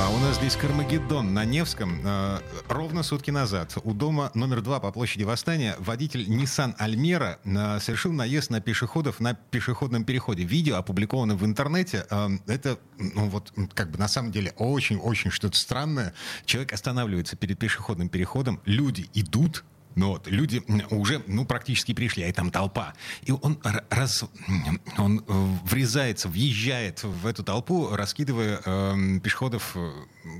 А у нас здесь Кармагеддон на Невском. А, ровно сутки назад у дома номер два по площади Восстания водитель Nissan Альмера совершил наезд на пешеходов на пешеходном переходе. Видео опубликовано в интернете. А, это, ну вот, как бы на самом деле очень-очень что-то странное. Человек останавливается перед пешеходным переходом, люди идут, но вот люди уже, ну, практически пришли, а там толпа. И он, раз, он э, врезается, въезжает в эту толпу, раскидывая э, пешеходов,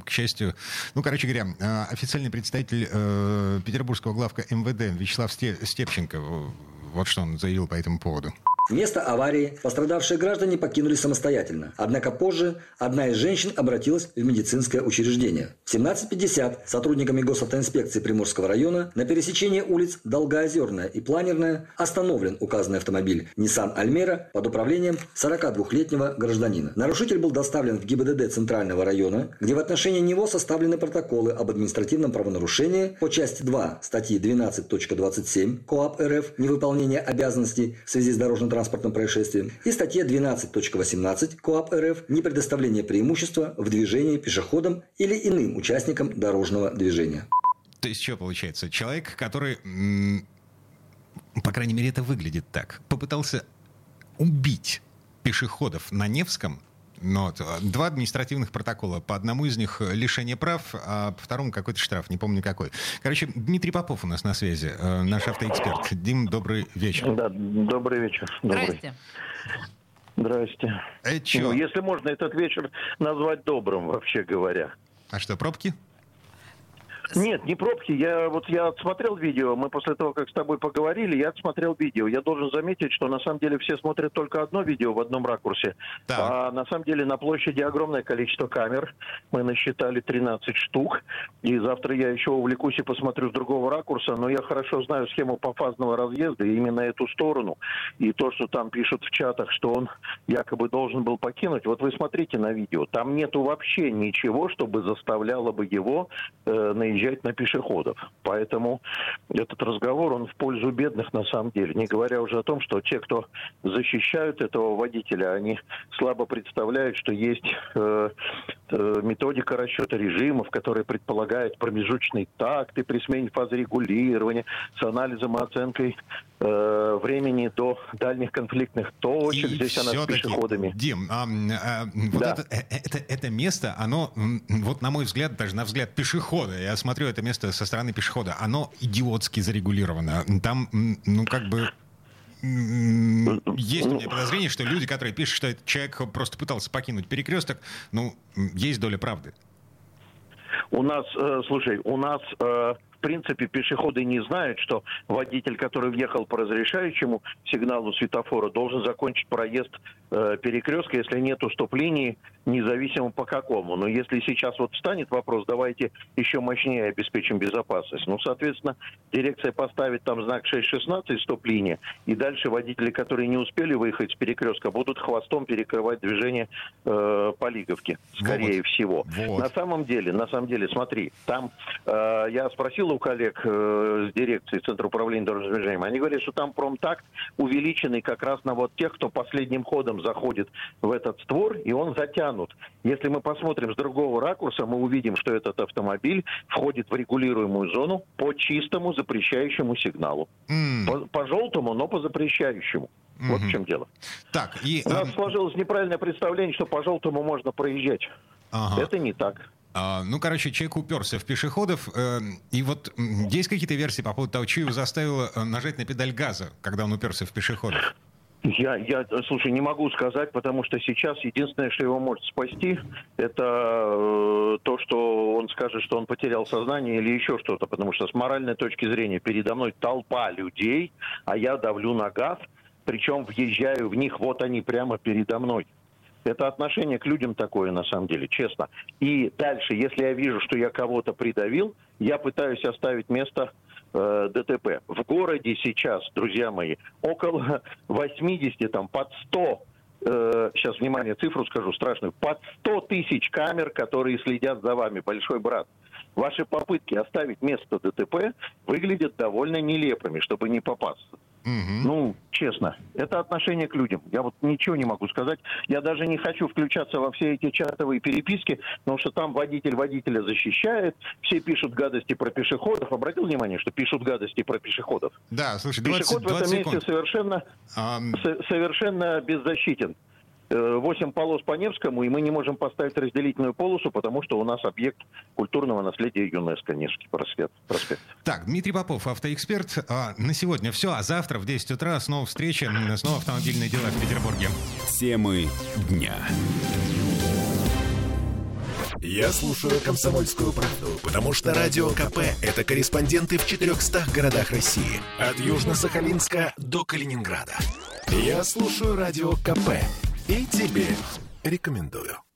к счастью. Ну, короче говоря, э, официальный представитель э, петербургского главка МВД Вячеслав Степченко, вот что он заявил по этому поводу. Место аварии пострадавшие граждане покинули самостоятельно. Однако позже одна из женщин обратилась в медицинское учреждение. В 17.50 сотрудниками госавтоинспекции Приморского района на пересечении улиц Долгоозерная и Планерная остановлен указанный автомобиль Nissan Альмера под управлением 42-летнего гражданина. Нарушитель был доставлен в ГИБДД Центрального района, где в отношении него составлены протоколы об административном правонарушении по части 2 статьи 12.27 КоАП РФ «Невыполнение обязанностей в связи с дорожно транспортным происшествием и статья 12.18 КоАП РФ «Не предоставление преимущества в движении пешеходам или иным участникам дорожного движения». То есть что получается? Человек, который, по крайней мере, это выглядит так, попытался убить пешеходов на Невском, ну, вот. Два административных протокола. По одному из них лишение прав, а по второму какой-то штраф. Не помню какой. Короче, Дмитрий Попов у нас на связи, э, наш автоэксперт. Дим, добрый вечер. Да, добрый вечер. Добрый. Здрасте. Здрасте. Э? Ну, если можно этот вечер назвать добрым, вообще говоря. А что, пробки? Нет, не пробки. Я вот я отсмотрел видео. Мы после того, как с тобой поговорили, я отсмотрел видео. Я должен заметить, что на самом деле все смотрят только одно видео в одном ракурсе. Так. А на самом деле на площади огромное количество камер. Мы насчитали 13 штук. И завтра я еще увлекусь и посмотрю с другого ракурса. Но я хорошо знаю схему пофазного разъезда и именно эту сторону. И то, что там пишут в чатах, что он якобы должен был покинуть. Вот вы смотрите на видео. Там нету вообще ничего, чтобы заставляло бы его э, наезжать на пешеходов. Поэтому этот разговор, он в пользу бедных на самом деле. Не говоря уже о том, что те, кто защищают этого водителя, они слабо представляют, что есть э, э, методика расчета режимов, которая предполагает промежуточный такт и при смене фазы регулирования с анализом и оценкой э, времени до дальних конфликтных точек. И Здесь она с пешеходами. Дим, а, а, вот Да. это, э, это, это место, оно, вот на мой взгляд, даже на взгляд пешехода, я смотрю это место со стороны пешехода, оно идиотски зарегулировано. Там, ну, как бы... Есть у меня подозрение, что люди, которые пишут, что этот человек просто пытался покинуть перекресток, ну, есть доля правды. У нас, э, слушай, у нас э, в принципе пешеходы не знают, что водитель, который въехал по разрешающему сигналу светофора, должен закончить проезд э, перекрестка, если нет уступлений, независимо по какому. Но если сейчас вот встанет вопрос, давайте еще мощнее обеспечим безопасность. Ну, соответственно, дирекция поставит там знак 6.16 стоп-линия, и дальше водители, которые не успели выехать с перекрестка, будут хвостом перекрывать движение э, по Лиговке, скорее Вот. всего. Вот. На самом деле, на самом деле, смотри, там э, я спросил у коллег э, с дирекции Центра управления дорожным движением, они говорят, что там промтакт увеличенный как раз на вот тех, кто последним ходом заходит в этот створ, и он затянут. Если мы посмотрим с другого ракурса, мы увидим, что этот автомобиль входит в регулируемую зону по чистому запрещающему сигналу. М, По, по желтому, но по запрещающему. Вот в чем дело. Так, и... У нас а, сложилось неправильное представление, что по желтому можно проезжать. ага. Это не так. А, ну, короче, человек уперся в пешеходов, э, и вот есть какие-то версии по поводу того, что его заставило э, нажать на педаль газа, когда он уперся в пешеходов? Я, я, слушай, не могу сказать, потому что сейчас единственное, что его может спасти, это э, то, что он скажет, что он потерял сознание или еще что-то, потому что с моральной точки зрения передо мной толпа людей, а я давлю на газ, причем въезжаю в них, вот они прямо передо мной. Это отношение к людям такое, на самом деле, честно. И дальше, если я вижу, что я кого-то придавил, я пытаюсь оставить место э, ДТП. В городе сейчас, друзья мои, около 80, там, под 100 э, сейчас, внимание, цифру скажу страшную, под 100 тысяч камер, которые следят за вами, большой брат. Ваши попытки оставить место ДТП выглядят довольно нелепыми, чтобы не попасться. Угу. Ну, честно, это отношение к людям. Я вот ничего не могу сказать. Я даже не хочу включаться во все эти чатовые переписки, потому что там водитель водителя защищает, все пишут гадости про пешеходов. Обратил внимание, что пишут гадости про пешеходов? Да, слушай, 20, Пешеход 20 в этом секунд. месте совершенно, а... совершенно беззащитен. 8 полос по Невскому, и мы не можем поставить разделительную полосу, потому что у нас объект культурного наследия ЮНЕСКО, Невский проспект. проспект. Так, Дмитрий Попов, автоэксперт. А, на сегодня все, а завтра в 10 утра снова встреча, снова автомобильные дела в Петербурге. Темы дня. Я слушаю «Комсомольскую правду», потому что «Радио КП» — это корреспонденты в 400 городах России. От Южно-Сахалинска до Калининграда. Я слушаю «Радио КП» и тебе рекомендую.